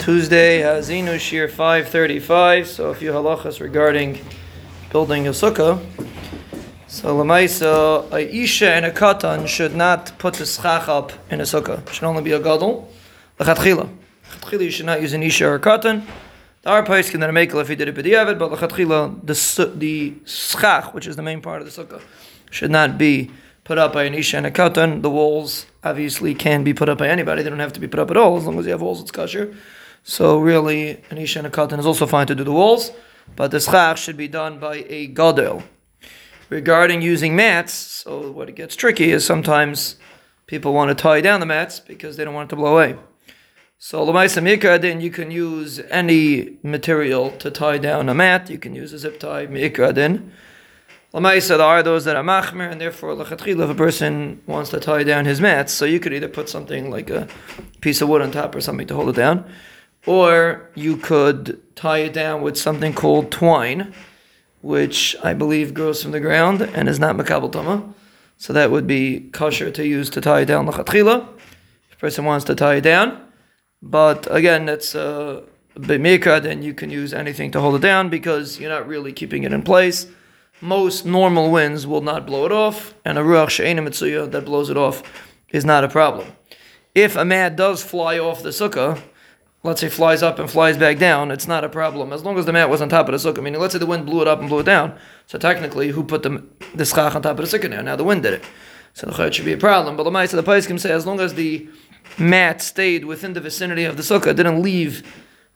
Tuesday, Hazinu Shiur 535. So a few halachas regarding building a sukkah. So Lamaisa, a Isha and a Katan should not put the schach up in a sukkah. It should only be a gadol. Lechatchila. Lechatchila, you should not use an Isha or a Katan. The our place can then make if he did it b'diavad, but lechatchila, the the schach, which is the main part of the sukkah, should not be put up by an isha and a katan. The walls obviously can be put up by anybody; they don't have to be put up at all as long as you have walls. It's kosher. So really, an isha and a katan is also fine to do the walls, but the schach should be done by a gadol. Regarding using mats, so what it gets tricky is sometimes people want to tie down the mats because they don't want it to blow away. So Lamaisa Mikradin, you can use any material to tie down a mat. You can use a zip tie, Mikradin. Lamaisa, there are those that are machmer, and therefore Lachatchila, if a person wants to tie down his mats, so you could either put something like a piece of wood on top or something to hold it down, or you could tie it down with something called twine, which I believe grows from the ground and is not makabel tama. So that would be kosher to use to tie it down Lachatchila. If a person wants to tie it down. But again, that's uh, b'mikra, then you can use anything to hold it down because you're not really keeping it in place. Most normal winds will not blow it off, and a ruach she'ena mitzuya that blows it off is not a problem. If a mat does fly off the sukkah, let's say flies up and flies back down, it's not a problem as long as the mat was on top of the sukkah. Meaning, let's say the wind blew it up and blew it down. So technically, who put the the schach on top of the sukkah now? Now the wind did it. So the chayot should be a problem. But the Maisa, the can say as long as the mat stayed within the vicinity of the sukkah, didn't leave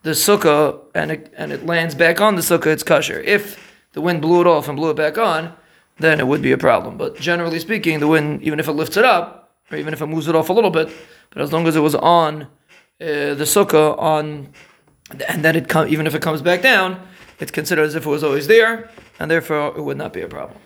the sukkah, and it, and it lands back on the sukkah, it's kosher. If the wind blew it off and blew it back on, then it would be a problem. But generally speaking, the wind, even if it lifts it up, or even if it moves it off a little bit, but as long as it was on uh, the sukkah, on and then it come, even if it comes back down, it's considered as if it was always there, and therefore it would not be a problem.